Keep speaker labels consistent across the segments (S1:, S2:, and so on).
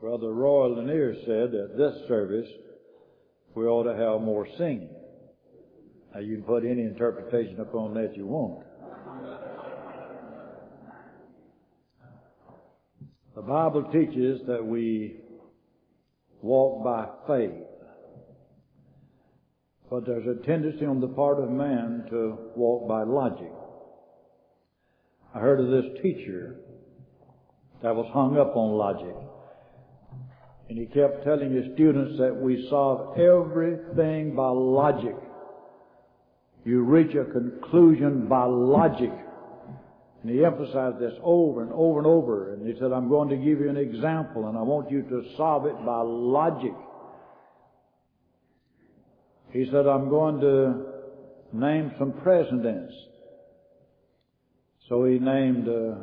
S1: Brother Roy Lanier said that this service we ought to have more singing. Now you can put any interpretation upon that you want. The Bible teaches that we walk by faith. But there's a tendency on the part of man to walk by logic. I heard of this teacher that was hung up on logic. And he kept telling his students that we solve everything by logic. You reach a conclusion by logic. And he emphasized this over and over and over. And he said, I'm going to give you an example and I want you to solve it by logic. He said, I'm going to name some presidents. So he named uh,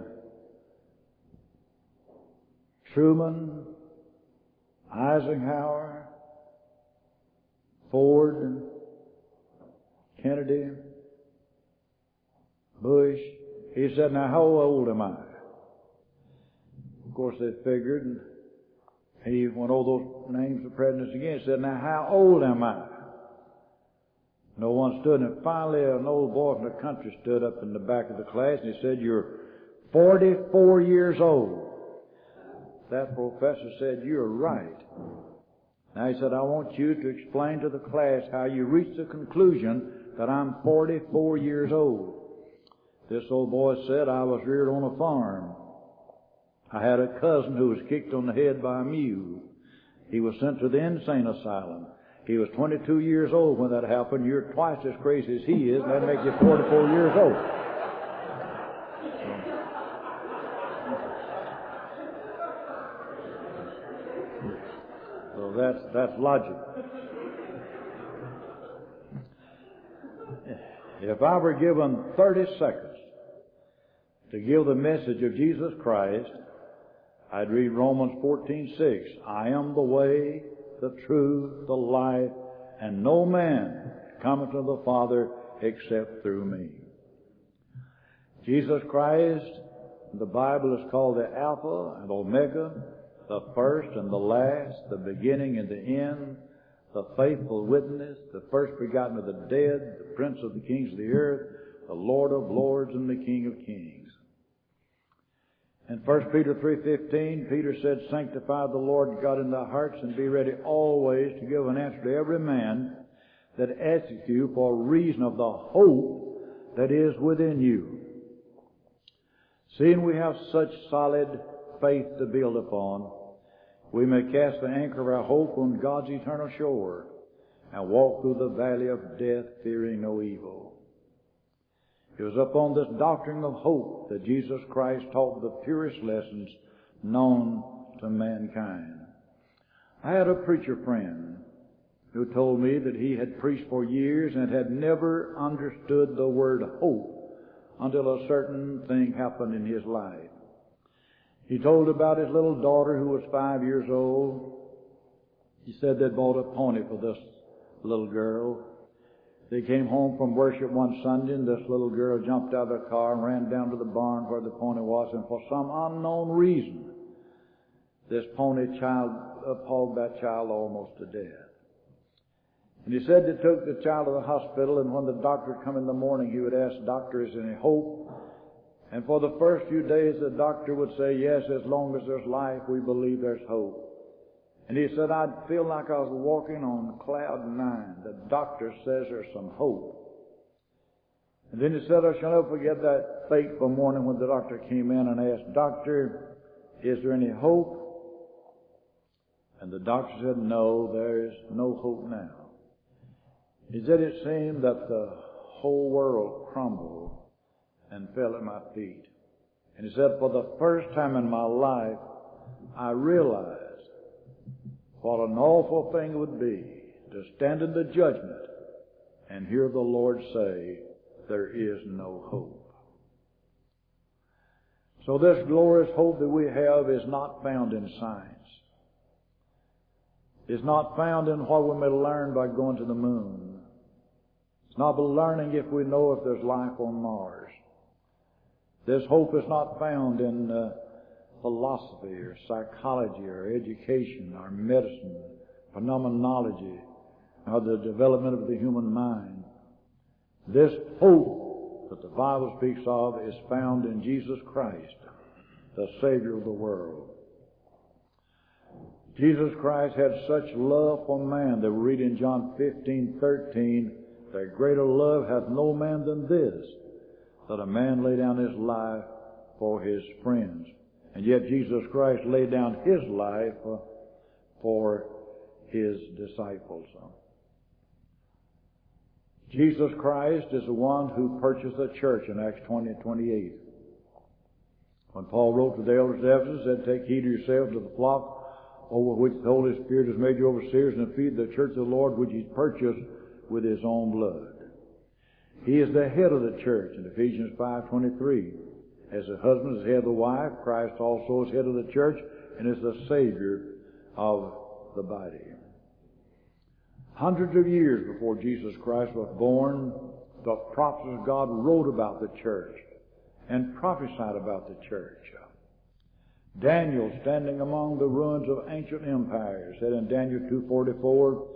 S1: Truman, Eisenhower, Ford, and Kennedy, Bush. He said, now how old am I? Of course they figured, and he went over those names of presidents again. He said, now how old am I? No one stood, and finally an old boy from the country stood up in the back of the class, and he said, you're 44 years old. That professor said, you're right. Now he said, I want you to explain to the class how you reached the conclusion that I'm 44 years old. This old boy said, I was reared on a farm. I had a cousin who was kicked on the head by a mule. He was sent to the insane asylum. He was 22 years old when that happened. You're twice as crazy as he is, and that makes you 44 years old. So that's, that's logic. If I were given 30 seconds to give the message of Jesus Christ, I'd read Romans 14:6. I am the way, the truth, the life, and no man cometh to the Father except through me. Jesus Christ, the Bible is called the Alpha and Omega, the first and the last, the beginning and the end, the faithful witness, the first begotten of the dead, the prince of the kings of the earth, the Lord of lords and the King of kings. In 1 Peter 3.15, Peter said, Sanctify the Lord God in thy hearts and be ready always to give an answer to every man that asketh you for reason of the hope that is within you. Seeing we have such solid faith to build upon, we may cast the anchor of our hope on God's eternal shore and walk through the valley of death fearing no evil. It was upon this doctrine of hope that Jesus Christ taught the purest lessons known to mankind. I had a preacher friend who told me that he had preached for years and had never understood the word hope until a certain thing happened in his life. He told about his little daughter who was five years old. He said they'd bought a pony for this little girl. They came home from worship one Sunday and this little girl jumped out of the car and ran down to the barn where the pony was and for some unknown reason, this pony child uh, appalled that child almost to death. And he said they took the child to the hospital and when the doctor come in the morning he would ask, doctor, is there any hope? And for the first few days the doctor would say, yes, as long as there's life, we believe there's hope. And he said, I'd feel like I was walking on cloud nine. The doctor says there's some hope. And then he said, I shall never forget that fateful morning when the doctor came in and asked, Doctor, is there any hope? And the doctor said, No, there is no hope now. He said it seemed that the whole world crumbled and fell at my feet. And he said, For the first time in my life, I realized what an awful thing it would be to stand in the judgment and hear the Lord say, there is no hope. So this glorious hope that we have is not found in science. It's not found in what we may learn by going to the moon. It's not learning if we know if there's life on Mars. This hope is not found in uh, philosophy or psychology or education or medicine, phenomenology, or the development of the human mind. This hope that the Bible speaks of is found in Jesus Christ, the Savior of the world. Jesus Christ had such love for man that we read in John 15, 13, that greater love hath no man than this, that a man lay down his life for his friends. And yet Jesus Christ laid down his life for his disciples. Jesus Christ is the one who purchased the church in Acts 20 and 28. When Paul wrote to the elders of Ephesus, said, Take heed to yourselves to the flock over which the Holy Spirit has made you overseers and feed the church of the Lord which he purchased with His own blood. He is the head of the church in Ephesians 5.23. As the husband is head of the wife, Christ also is head of the church and is the Savior of the body. Hundreds of years before Jesus Christ was born, the prophets of God wrote about the church and prophesied about the church. Daniel, standing among the ruins of ancient empires, said in Daniel 2.44,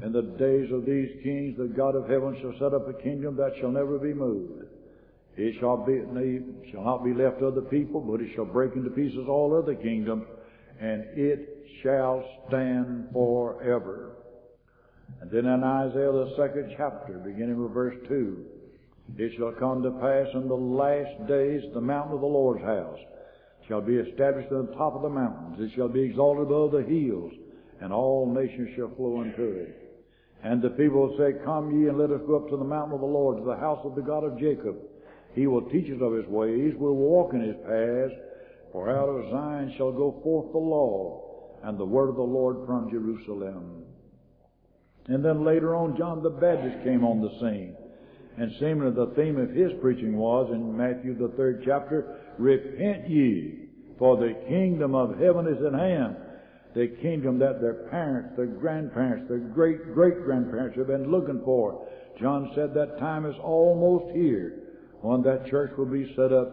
S1: In the days of these kings, the God of heaven shall set up a kingdom that shall never be moved. It shall, be, shall not be left to other people, but it shall break into pieces all other kingdoms, and it shall stand forever. And then in Isaiah the second chapter, beginning with verse 2, It shall come to pass in the last days the mountain of the Lord's house shall be established on the top of the mountains. It shall be exalted above the hills, and all nations shall flow into it. And the people will say, Come ye and let us go up to the mountain of the Lord, to the house of the God of Jacob. He will teach us of his ways, we'll walk in his paths, for out of Zion shall go forth the law, and the word of the Lord from Jerusalem. And then later on, John the Baptist came on the scene. And seemingly the theme of his preaching was in Matthew the third chapter, Repent ye, for the kingdom of heaven is at hand. The kingdom that their parents, their grandparents, their great great grandparents have been looking for. John said that time is almost here when that church will be set up,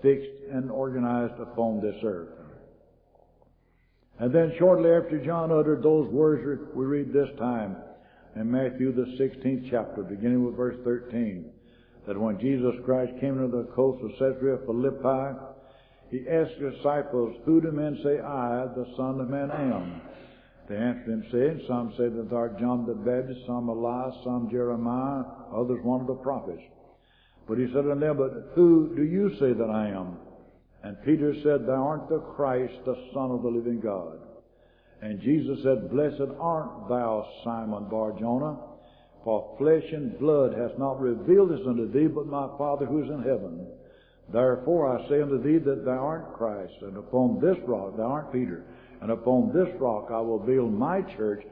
S1: fixed, and organized upon this earth. And then shortly after John uttered those words, we read this time in Matthew the 16th chapter, beginning with verse 13 that when Jesus Christ came to the coast of Caesarea Philippi, he asked his disciples, Who do men say I, the Son of Man, am? They answered him, saying, Some say that thou art John the Baptist, some Elias, some Jeremiah, others one of the prophets. But he said unto them, But who do you say that I am? And Peter said, Thou art the Christ, the Son of the living God. And Jesus said, Blessed art thou, Simon Bar-Jonah, for flesh and blood hath not revealed this unto thee, but my Father who is in heaven. Therefore I say unto thee that thou art Christ, and upon this rock thou art Peter, and upon this rock I will build my church,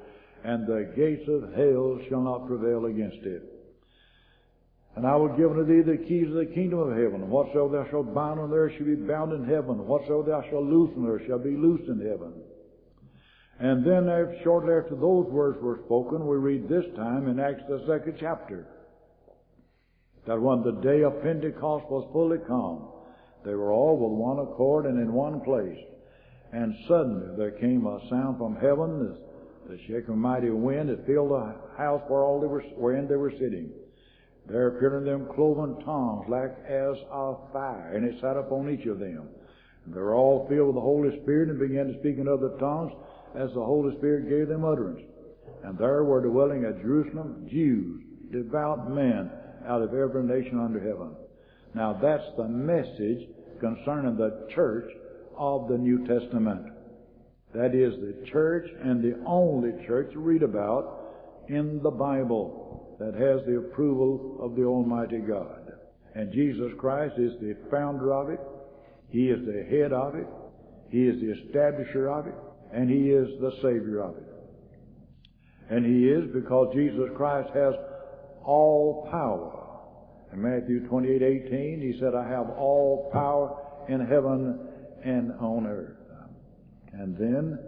S1: and the gates of hell shall not prevail against it. And I will give unto thee the keys of the kingdom of heaven. Whatsoever thou shalt bind on earth shall be bound in heaven. Whatsoever thou shalt loose on earth shall be loosed in heaven. And then shortly after those words were spoken, we read this time in Acts the second chapter, that when the day of Pentecost was fully come, they were all with one accord and in one place. And suddenly there came a sound from heaven, the shake of a mighty wind that filled the house where all they were, wherein they were sitting. There appeared unto them cloven tongues like as of fire, and it sat upon each of them. And they were all filled with the Holy Spirit and began to speak in other tongues as the Holy Spirit gave them utterance. And there were dwelling at Jerusalem Jews, devout men out of every nation under heaven. Now that's the message concerning the church of the New Testament. That is the church and the only church to read about in the Bible that has the approval of the Almighty God. And Jesus Christ is the founder of it. He is the head of it. He is the establisher of it and He is the Savior of it. And He is because Jesus Christ has all power. In Matthew 28, 18, He said, I have all power in heaven and on earth. And then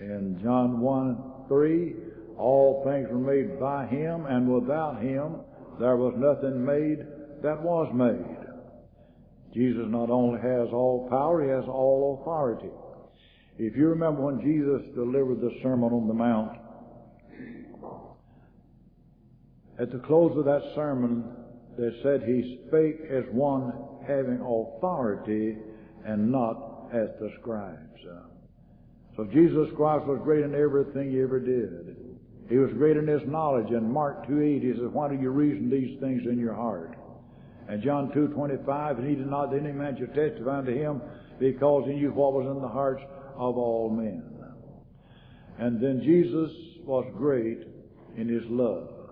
S1: in John 1, 3, all things were made by Him, and without Him there was nothing made that was made. Jesus not only has all power, he has all authority. If you remember when Jesus delivered the Sermon on the Mount, at the close of that sermon, they said he spake as one having authority and not as the scribes. So Jesus Christ was great in everything he ever did. He was great in his knowledge. In Mark 2.8, he says, Why do you reason these things in your heart? And John 2.25, and he did not that any man should testify unto him because he knew what was in the hearts of all men. And then Jesus was great in his love.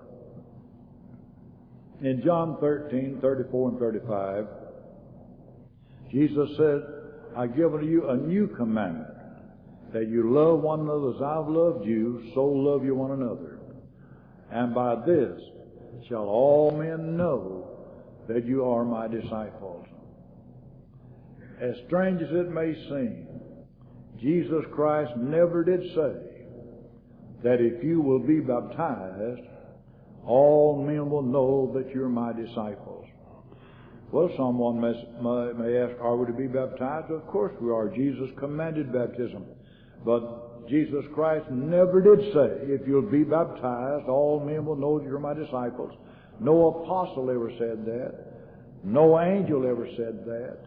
S1: In John 13, 34 and 35, Jesus said, I give unto you a new commandment, that you love one another as I've loved you, so love you one another. And by this shall all men know that you are my disciples. As strange as it may seem, Jesus Christ never did say that if you will be baptized, all men will know that you're my disciples. Well, someone may, ask, are we to be baptized? Of course we are. Jesus commanded baptism. But Jesus Christ never did say, if you'll be baptized, all men will know that you're my disciples. No apostle ever said that. No angel ever said that.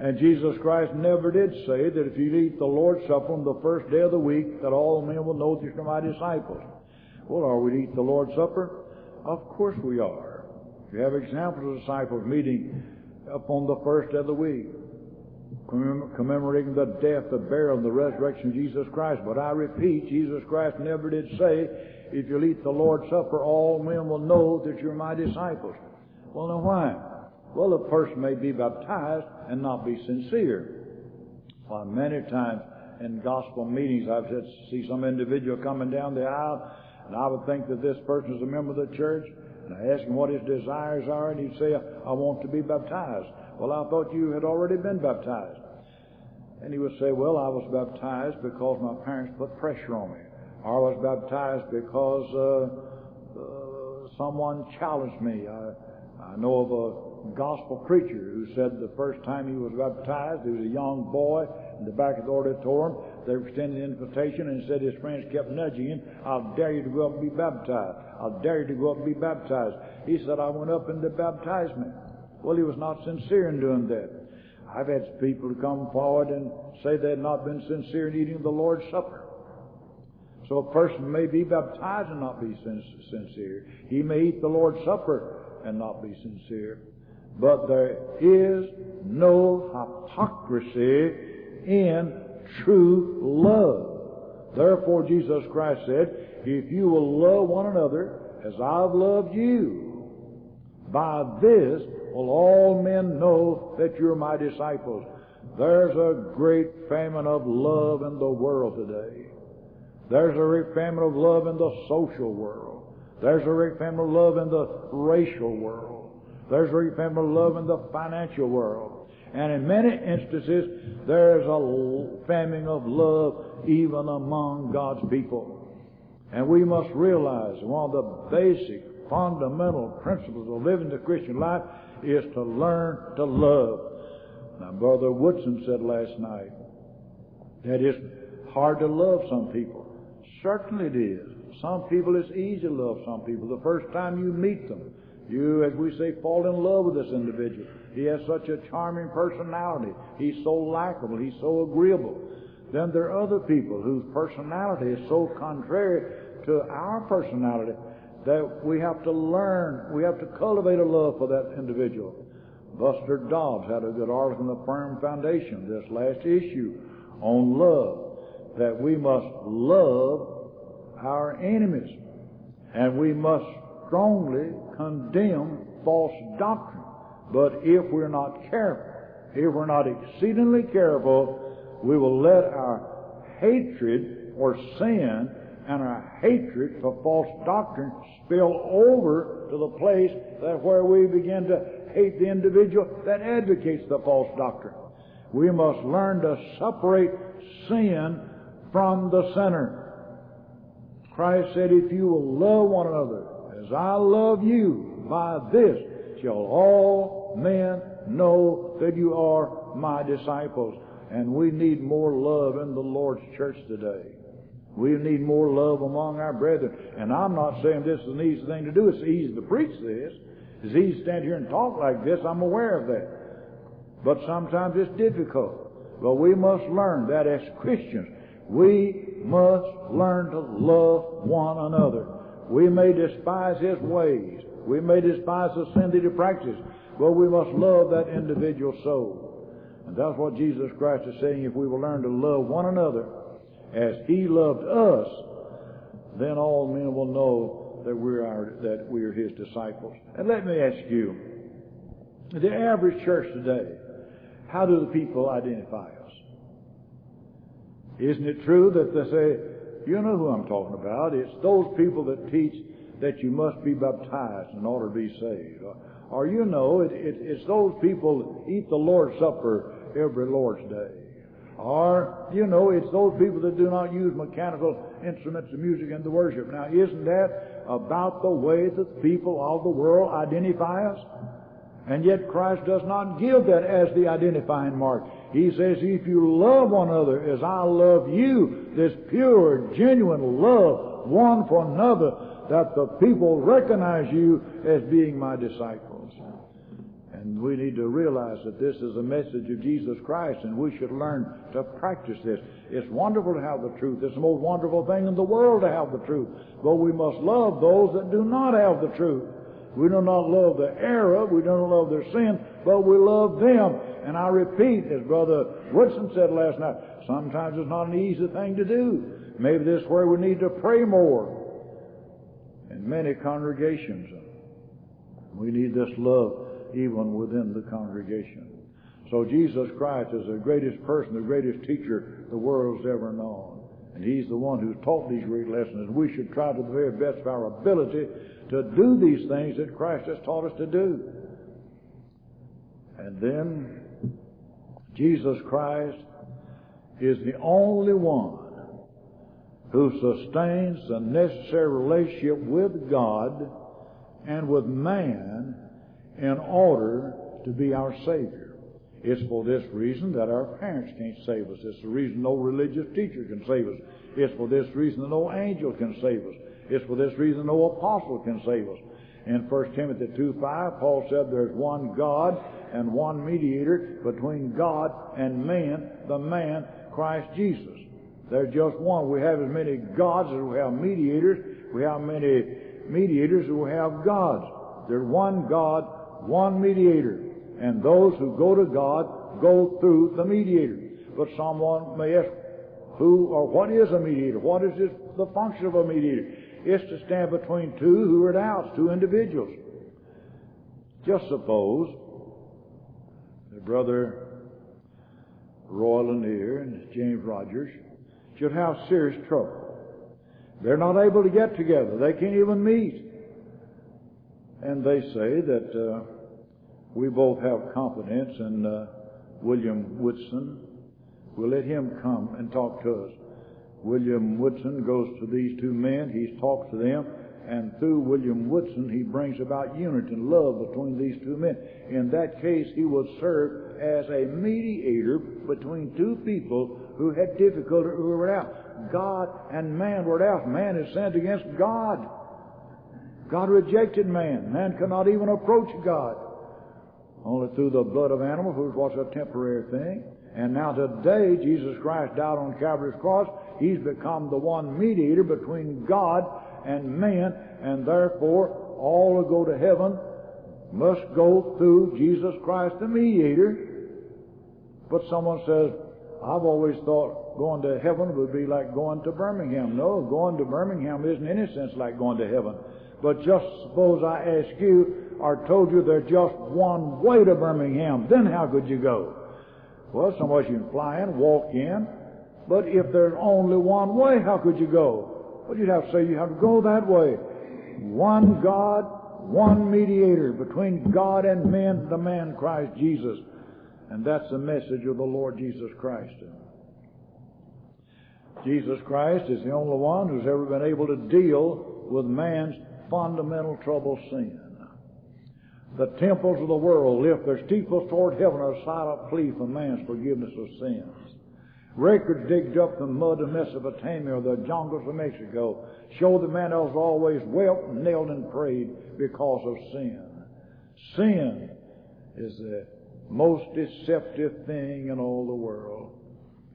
S1: And Jesus Christ never did say that if you eat the Lord's Supper on the first day of the week, that all men will know that you're my disciples. Well, are we to eat the Lord's Supper? Of course we are. You have examples of disciples meeting upon the first day of the week, commemorating the death, the burial, and the resurrection of Jesus Christ. But I repeat, Jesus Christ never did say, if you'll eat the Lord's Supper, all men will know that you're my disciples. Well, now why? Well, a person may be baptized and not be sincere. Well, many times in gospel meetings, I've see some individual coming down the aisle and I would think that this person is a member of the church, and I ask him what his desires are, and he'd say, I want to be baptized. Well, I thought you had already been baptized. And he would say, Well, I was baptized because my parents put pressure on me. Or I was baptized because uh, uh, someone challenged me. I, I know of a gospel preacher who said the first time he was baptized, he was a young boy in the back of the auditorium. They extended an invitation and said his friends kept nudging him, I'll dare you to go up and be baptized. I'll dare you to go up and be baptized. He said, I went up and they baptized me. Well, he was not sincere in doing that. I've had people come forward and say they had not been sincere in eating the Lord's Supper. So a person may be baptized and not be sincere. He may eat the Lord's Supper and not be sincere. But there is no hypocrisy in true love. Therefore, Jesus Christ said, If you will love one another as I've loved you, by this will all men know that you're my disciples. There's a great famine of love in the world today. There's a great famine of love in the social world. There's a great famine of love in the racial world. There's a great famine of love in the financial world. And in many instances, there's a famine of love even among God's people. And we must realize one of the basic, fundamental principles of living the Christian life is to learn to love. Now, Brother Woodson said last night that it's hard to love some people. Certainly it is. Some people it's easy to love some people. The first time you meet them, you, as we say, fall in love with this individual. He has such a charming personality. He's so likable. He's so agreeable. Then there are other people whose personality is so contrary to our personality that we have to learn, we have to cultivate a love for that individual. Buster Dobbs had a good article in the Firm Foundation, this last issue, on love, that we must love our enemies. And we must strongly condemn false doctrine. But if we're not careful, if we're not exceedingly careful, we will let our hatred for sin and our hatred for false doctrine spill over to the place that where we begin to hate the individual that advocates the false doctrine. We must learn to separate sin from the sinner. Christ said, if you will love one another as I love you, by this shall all men know that you are my disciples. And we need more love in the Lord's church today. We need more love among our brethren. And I'm not saying this is an easy thing to do. It's easy to preach this. It's easy to stand here and talk like this. I'm aware of that. But sometimes it's difficult. But we must learn that as Christians, we must learn to love one another. We may despise his ways. We may despise the sin that he practices. But we must love that individual soul. And that's what Jesus Christ is saying. If we will learn to love one another as he loved us, then all men will know that we're our, that we are his disciples. And let me ask you, the average church today, how do the people identify us? Isn't it true that they say, you know who I'm talking about? It's those people that teach that you must be baptized in order to be saved. Or, or you know, it, it, it's those people eat the Lord's Supper every Lord's Day. Or, you know, it's those people that do not use mechanical instruments of music in the worship. Now, isn't that about the way that the people of the world identify us? And yet Christ does not give that as the identifying mark. He says, if you love one another as I love you, this pure, genuine love one for another, that the people recognize you as being my disciples. And we need to realize that this is a message of Jesus Christ, and we should learn to practice this. It's wonderful to have the truth. It's the most wonderful thing in the world to have the truth. But we must love those that do not have the truth. We do not love the error, we don't love their sin, but we love them. And I repeat, as Brother Woodson said last night, sometimes it's not an easy thing to do. Maybe this is where we need to pray more. In many congregations, we need this love even within the congregation. So Jesus Christ is the greatest person, the greatest teacher the world's ever known. And He's the one who's taught these great lessons. And we should try to the very best of our ability to do these things that Christ has taught us to do. And then Jesus Christ is the only one who sustains the necessary relationship with God and with man in order to be our Savior. It's for this reason that our parents can't save us. It's the reason no religious teacher can save us. It's for this reason that no angel can save us. It's for this reason no apostle can save us. In 1 Timothy 2 5, Paul said there's one God and one mediator between God and man, the man, Christ Jesus. There's just one. We have as many gods as we have mediators. We have many mediators as we have gods. There's one God, one mediator. And those who go to God go through the mediator. But someone may ask, who or what is a mediator? What is this, the function of a mediator? It's to stand between two who are at two individuals. Just suppose that Brother Roy Lanier and James Rogers should have serious trouble. They're not able to get together. They can't even meet. And they say that uh, we both have confidence in uh, William Woodson. We'll let him come and talk to us. William Woodson goes to these two men. He talks to them. And through William Woodson, he brings about unity and love between these two men. In that case, he will serve as a mediator between two people who had difficulty who were out. God and man were out. Man is sinned against God. God rejected man. Man cannot even approach God. Only through the blood of animals, which was a temporary thing. And now today, Jesus Christ died on Calvary's cross. He's become the one mediator between God and man, and therefore all who go to heaven must go through Jesus Christ the mediator. But someone says, I've always thought going to heaven would be like going to Birmingham. No, going to Birmingham isn't in any sense like going to heaven. But just suppose I ask you or told you there's just one way to Birmingham, then how could you go? Well, somebody you can fly in, walk in. But if there's only one way, how could you go? Well, you'd have to say you have to go that way. One God, one mediator between God and men, the man Christ Jesus. And that's the message of the Lord Jesus Christ. Jesus Christ is the only one who's ever been able to deal with man's fundamental trouble sin. The temples of the world lift their steeples toward heaven a silent plea for man's forgiveness of sins. Records digged up from mud of Mesopotamia or the jungles of Mexico show the man has always wept, knelt, and prayed because of sin. Sin is the most deceptive thing in all the world.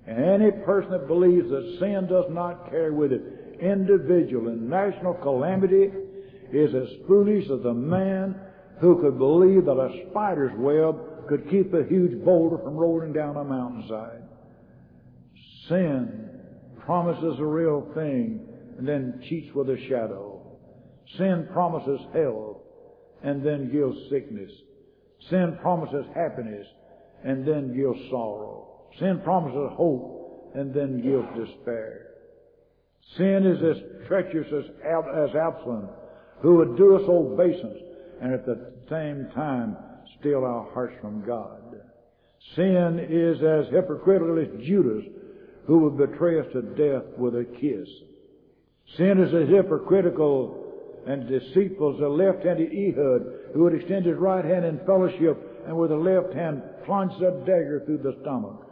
S1: And any person that believes that sin does not carry with it individual and national calamity is as foolish as a man who could believe that a spider's web could keep a huge boulder from rolling down a mountainside. Sin promises a real thing and then cheats with a shadow. Sin promises health and then gives sickness. Sin promises happiness and then gives sorrow. Sin promises hope and then gives despair. Sin is as treacherous as, as Absalom, who would do us obeisance and at the same time steal our hearts from God. Sin is as hypocritical as Judas, who would betray us to death with a kiss. Sin is as hypocritical and deceitful as the left-handed Ehud, who would extend his right hand in fellowship and with the left hand plunge a dagger through the stomach.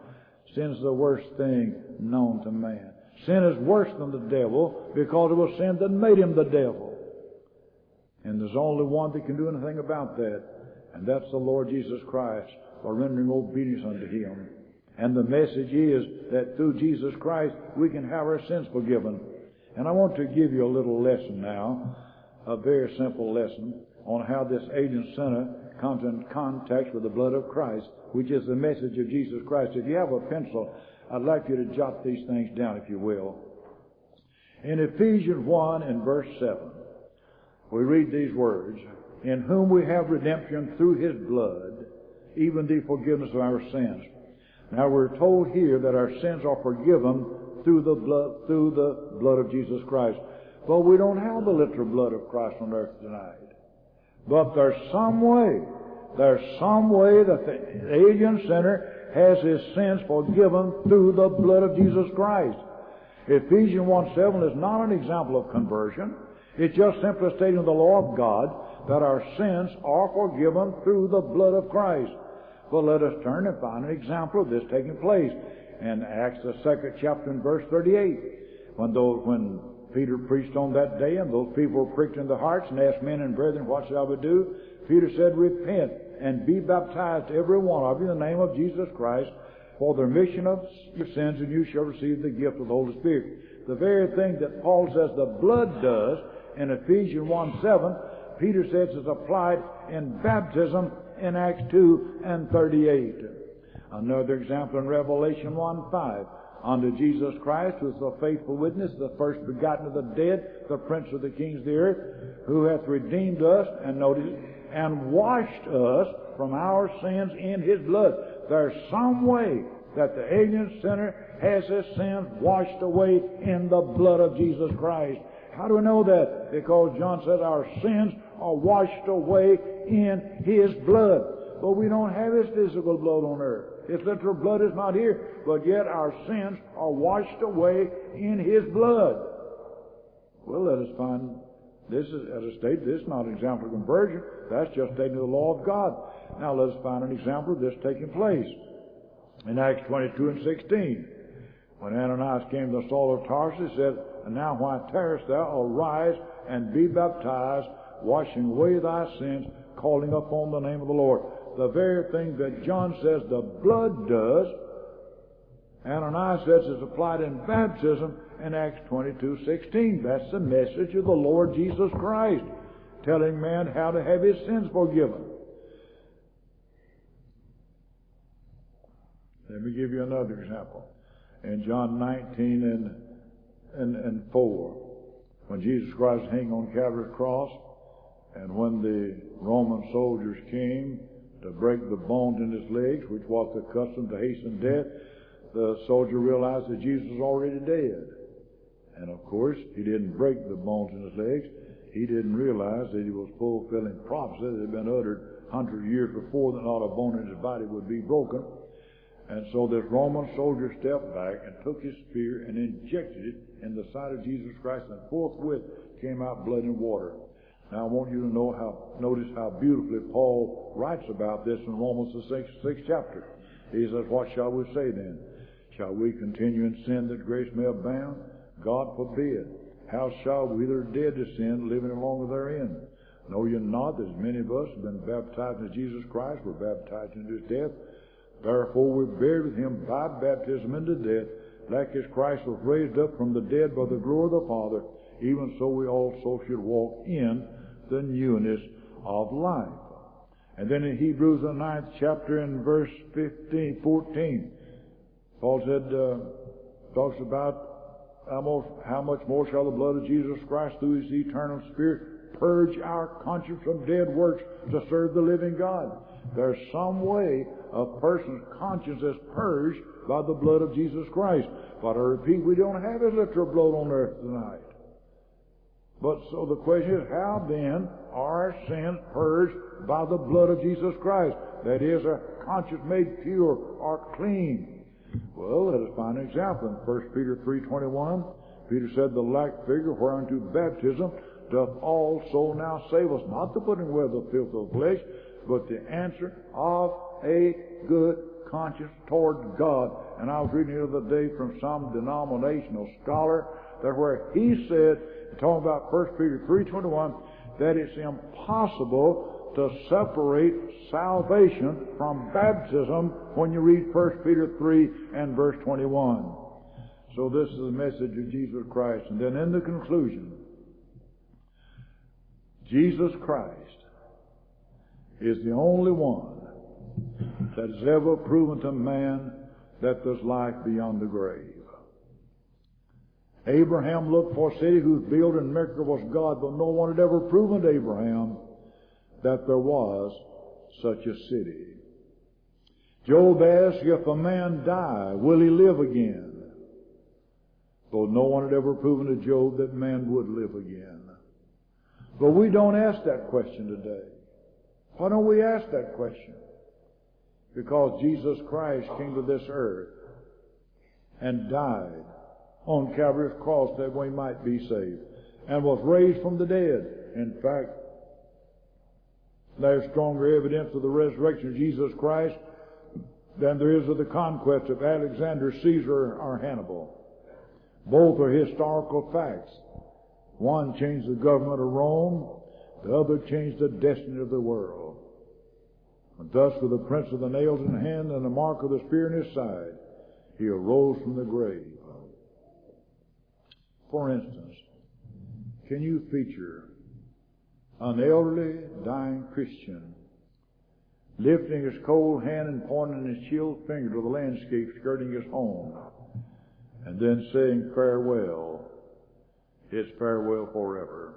S1: Sin is the worst thing known to man. Sin is worse than the devil because it was sin that made him the devil. And there's only one that can do anything about that, and that's the Lord Jesus Christ by rendering obedience unto Him. And the message is that through Jesus Christ we can have our sins forgiven. And I want to give you a little lesson now, a very simple lesson on how this alien sinner comes in contact with the blood of Christ, which is the message of Jesus Christ. If you have a pencil, I'd like you to jot these things down, if you will. In Ephesians 1 and verse 7, we read these words, In whom we have redemption through His blood, even the forgiveness of our sins. Now we're told here that our sins are forgiven through the blood, through the blood of Jesus Christ. But we don't have the literal blood of Christ on earth tonight. But there's some way, there's some way that the alien sinner has his sins forgiven through the blood of Jesus Christ. Ephesians 1 7 is not an example of conversion. It's just simply stating the law of God that our sins are forgiven through the blood of Christ. But let us turn and find an example of this taking place in Acts the second chapter and verse 38. When those, when Peter preached on that day and those people were pricked in the hearts and asked men and brethren, what shall we do? Peter said, repent and be baptized every one of you in the name of Jesus Christ for the remission of your sins and you shall receive the gift of the Holy Spirit. The very thing that Paul says the blood does in Ephesians 1 7, Peter says is applied in baptism in Acts 2 and 38. Another example in Revelation 1 5. Unto Jesus Christ, who is the faithful witness, the first begotten of the dead, the prince of the kings of the earth, who hath redeemed us, and notice, and washed us from our sins in his blood. There's some way that the alien sinner has his sins washed away in the blood of Jesus Christ. How do we know that? Because John says our sins are washed away in His blood. But we don't have His physical blood on earth. His literal blood is not here, but yet our sins are washed away in His blood. Well, let us find this is, as I stated, this is not an example of conversion. That's just taking the law of God. Now let us find an example of this taking place. In Acts 22 and 16, when Ananias came to Saul of Tarsus, he said, and now why tarriest thou? Arise and be baptized, washing away thy sins, calling upon the name of the Lord. The very thing that John says the blood does, Ananias says is applied in baptism in Acts 22, 16. That's the message of the Lord Jesus Christ, telling man how to have his sins forgiven. Let me give you another example. In John 19 and and, and 4, when Jesus Christ hung on Calvary's cross, and when the Roman soldiers came to break the bones in his legs, which was the custom to hasten death, the soldier realized that Jesus was already dead. And of course, he didn't break the bones in his legs. He didn't realize that he was fulfilling prophecy that had been uttered hundreds of years before that not a bone in his body would be broken. And so this Roman soldier stepped back and took his spear and injected it in the side of Jesus Christ, and forthwith came out blood and water. Now I want you to know how, notice how beautifully Paul writes about this in Romans the sixth, sixth chapter. He says, what shall we say then? Shall we continue in sin that grace may abound? God forbid. How shall we that are dead to sin live any longer therein? Know ye not that as many of us have been baptized into Jesus Christ, were baptized into his death? Therefore we buried with him by baptism into death, like as Christ was raised up from the dead by the glory of the Father, even so we also should walk in the newness of life. And then in Hebrews the ninth chapter in verse 15, 14, Paul said, uh, talks about how, most, how much more shall the blood of Jesus Christ through his eternal Spirit purge our conscience from dead works to serve the living God. There's some way a person's conscience is purged by the blood of Jesus Christ. But I repeat, we don't have his literal blood on earth tonight. But so the question is, how then are sins purged by the blood of Jesus Christ? That is, a conscience made pure or clean. Well, let us find an example in 1 Peter 3.21. Peter said, The like figure whereunto baptism doth also now save us, not the putting away of the filth of the flesh, but the answer of a good conscience toward God. And I was reading the other day from some denominational scholar that where he said, talking about 1 Peter 3.21, that it's impossible to separate salvation from baptism when you read 1 Peter 3 and verse 21. So this is the message of Jesus Christ. And then in the conclusion, Jesus Christ is the only one that has ever proven to man that there's life beyond the grave. Abraham looked for a city whose builder and maker was God, but no one had ever proven to Abraham that there was such a city. Job asked, if a man die, will he live again? But no one had ever proven to Job that man would live again. But we don't ask that question today. Why don't we ask that question? Because Jesus Christ came to this earth and died on Calvary's cross that we might be saved and was raised from the dead. In fact, there's stronger evidence of the resurrection of Jesus Christ than there is of the conquest of Alexander, Caesar, or Hannibal. Both are historical facts. One changed the government of Rome, the other changed the destiny of the world. And thus, with the prints of the nails in hand and the mark of the spear in his side, he arose from the grave. For instance, can you feature an elderly, dying Christian lifting his cold hand and pointing his chilled finger to the landscape skirting his home, and then saying farewell, his farewell forever?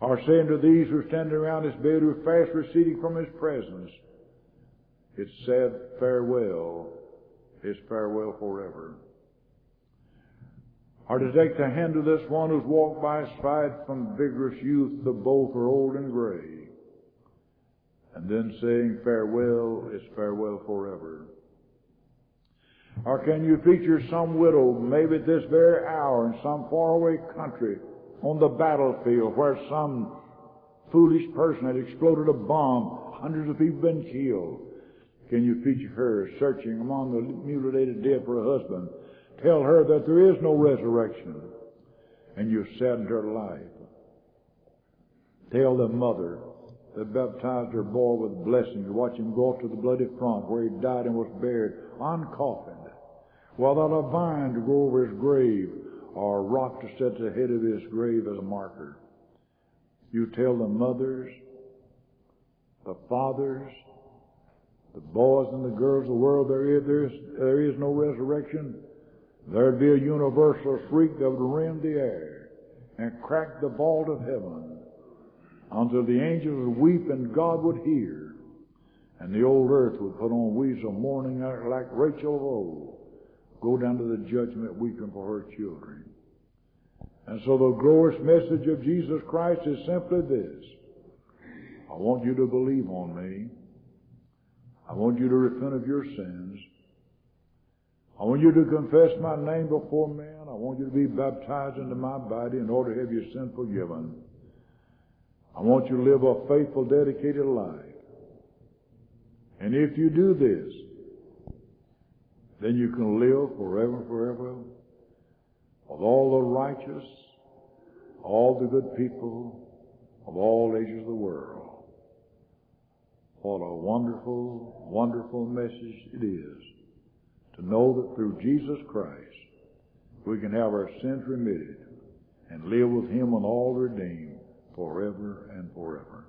S1: Or saying to these who are standing around his bed who are fast receding from his presence, it's said farewell, his farewell forever. Or to take the hand of this one who's walked by his side from vigorous youth to both are old and gray, and then saying farewell is farewell forever. Or can you feature some widow, maybe at this very hour in some faraway country, on the battlefield where some foolish person had exploded a bomb, hundreds of people been killed. Can you feature her searching among the mutilated dead for a husband Tell her that there is no resurrection and you've saddened her life. Tell the mother that baptized her boy with blessings, watch him go up to the bloody front where he died and was buried uncoffined without a vine to grow over his grave or a rock to set the head of his grave as a marker. You tell the mothers, the fathers, the boys and the girls of the world there is, there is, there is no resurrection. There'd be a universal shriek that would rend the air and crack the vault of heaven until the angels would weep and God would hear. And the old earth would put on weasel mourning like Rachel of old, go down to the judgment weeping for her children. And so the glorious message of Jesus Christ is simply this. I want you to believe on me. I want you to repent of your sins. I want you to confess my name before men. I
S2: want you to be baptized into my body in order to have your sin forgiven. I want you to live a faithful, dedicated life. And if you do this, then you can live forever and forever with all the righteous, all the good people of all ages of the world. What a wonderful, wonderful message it is to know that through Jesus Christ we can have our sins remitted and live with Him and all redeemed forever and forever.